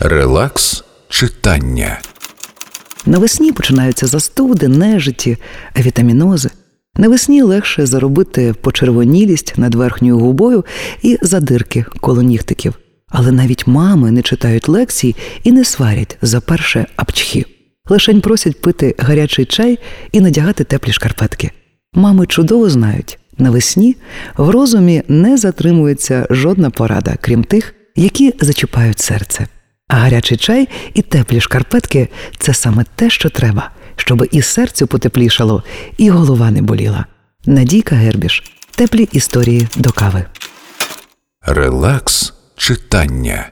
Релакс читання. Навесні починаються застуди, нежиті, авітамінози. Навесні легше заробити почервонілість над верхньою губою і задирки коло нігтиків. Але навіть мами не читають лекцій і не сварять за перше апчхі. Лишень просять пити гарячий чай і надягати теплі шкарпетки. Мами чудово знають, навесні в розумі не затримується жодна порада, крім тих, які зачіпають серце. А гарячий чай і теплі шкарпетки це саме те, що треба, щоб і серцю потеплішало, і голова не боліла. Надійка Гербіш. Теплі історії до кави. Релакс читання.